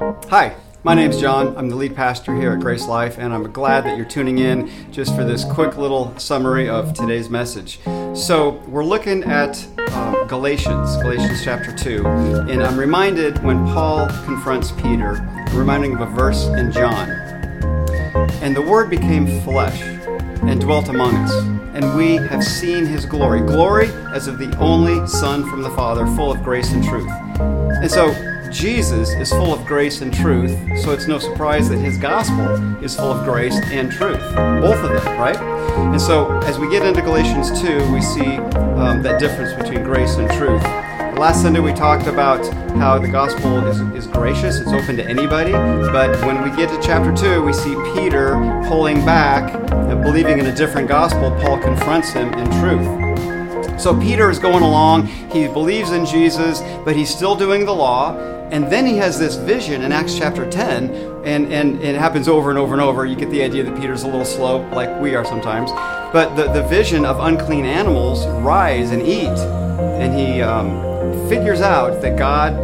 Hi, my name's John. I'm the lead pastor here at Grace Life, and I'm glad that you're tuning in just for this quick little summary of today's message. So, we're looking at um, Galatians, Galatians chapter 2, and I'm reminded when Paul confronts Peter, I'm reminding of a verse in John. And the Word became flesh and dwelt among us, and we have seen his glory. Glory as of the only Son from the Father, full of grace and truth. And so, Jesus is full of grace and truth, so it's no surprise that his gospel is full of grace and truth. Both of them, right? And so, as we get into Galatians 2, we see um, that difference between grace and truth. Last Sunday, we talked about how the gospel is, is gracious, it's open to anybody. But when we get to chapter 2, we see Peter pulling back and believing in a different gospel. Paul confronts him in truth. So Peter is going along. He believes in Jesus, but he's still doing the law. And then he has this vision in Acts chapter 10, and, and, it happens over and over and over. You get the idea that Peter's a little slow, like we are sometimes. But the, the vision of unclean animals rise and eat. And he um, figures out that God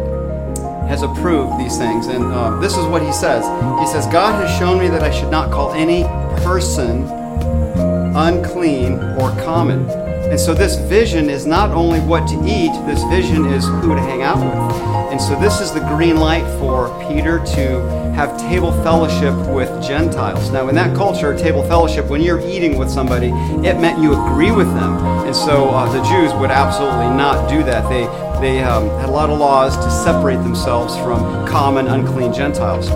has approved these things. And uh, this is what he says He says, God has shown me that I should not call any person unclean or common. And so this vision is not only what to eat, this vision is who to hang out with. And so this is the green light for Peter to have table fellowship with Gentiles. Now, in that culture, table fellowship, when you're eating with somebody, it meant you agree with them. And so uh, the Jews would absolutely not do that. They, they um, had a lot of laws to separate themselves from common, unclean Gentiles.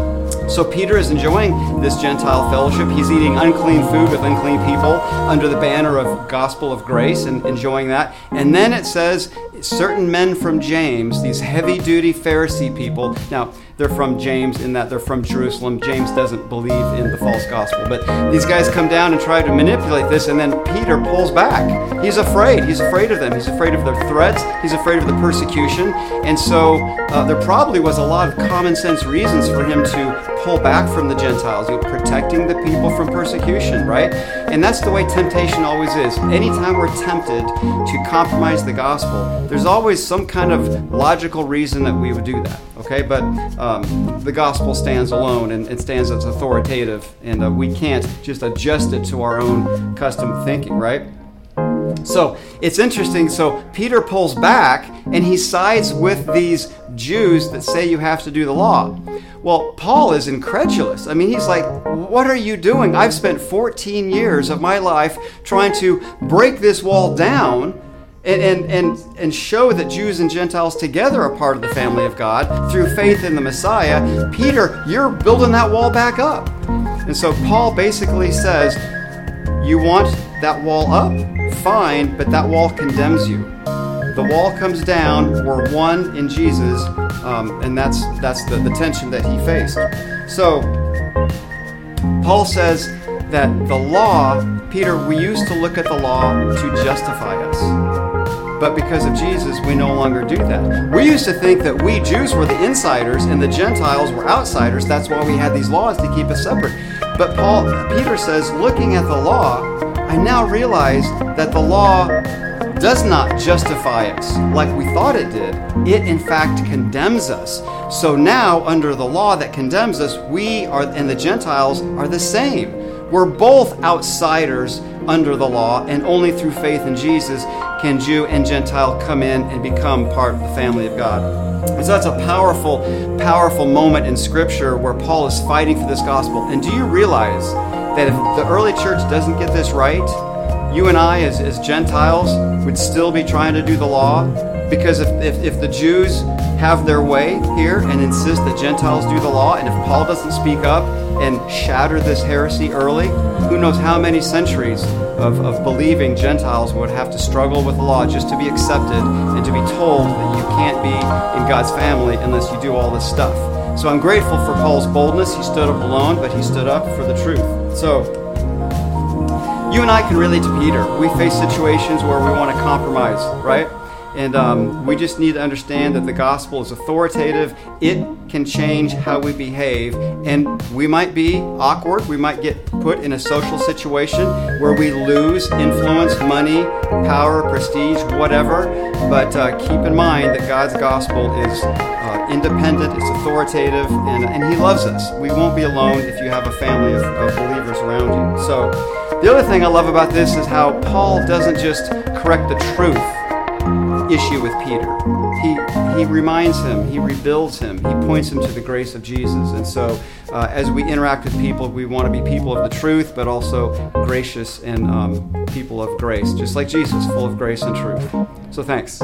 So Peter is enjoying this Gentile fellowship. He's eating unclean food with unclean people under the banner of gospel of grace and enjoying that. And then it says certain men from James, these heavy duty Pharisee people. Now, they're from James in that they're from Jerusalem. James doesn't believe in the false gospel. But these guys come down and try to manipulate this, and then Peter pulls back. He's afraid. He's afraid of them. He's afraid of their threats. He's afraid of the persecution. And so uh, there probably was a lot of common sense reasons for him to pull back from the Gentiles, you know, protecting the people from persecution, right? And that's the way temptation always is. Anytime we're tempted to compromise the gospel, there's always some kind of logical reason that we would do that, okay? But um, the gospel stands alone and it stands as authoritative, and uh, we can't just adjust it to our own custom thinking, right? So it's interesting. So Peter pulls back and he sides with these Jews that say you have to do the law. Well, Paul is incredulous. I mean, he's like, What are you doing? I've spent 14 years of my life trying to break this wall down and, and, and show that Jews and Gentiles together are part of the family of God through faith in the Messiah. Peter, you're building that wall back up. And so Paul basically says, You want that wall up? Fine, but that wall condemns you. The wall comes down, we're one in Jesus, um, and that's, that's the, the tension that he faced. So, Paul says that the law, Peter, we used to look at the law to justify us. But because of Jesus, we no longer do that. We used to think that we Jews were the insiders and the Gentiles were outsiders. That's why we had these laws to keep us separate. But Paul Peter says, looking at the law, I now realize that the law does not justify us like we thought it did. It in fact condemns us. So now under the law that condemns us, we are and the Gentiles are the same. We're both outsiders under the law, and only through faith in Jesus can Jew and Gentile come in and become part of the family of God. And so that's a powerful, powerful moment in Scripture where Paul is fighting for this gospel. And do you realize that if the early church doesn't get this right, you and I, as, as Gentiles, would still be trying to do the law? Because if, if, if the Jews have their way here and insist that Gentiles do the law, and if Paul doesn't speak up and shatter this heresy early, who knows how many centuries of, of believing Gentiles would have to struggle with the law just to be accepted and to be told that you can't be in God's family unless you do all this stuff. So I'm grateful for Paul's boldness. He stood up alone, but he stood up for the truth. So you and I can relate to Peter. We face situations where we want to compromise, right? And um, we just need to understand that the gospel is authoritative. It can change how we behave. And we might be awkward. We might get put in a social situation where we lose influence, money, power, prestige, whatever. But uh, keep in mind that God's gospel is uh, independent, it's authoritative, and, and He loves us. We won't be alone if you have a family of, of believers around you. So, the other thing I love about this is how Paul doesn't just correct the truth issue with Peter. He, he reminds him, he rebuilds him, he points him to the grace of Jesus. And so, uh, as we interact with people, we want to be people of the truth, but also gracious and um, people of grace, just like Jesus, full of grace and truth. So, thanks.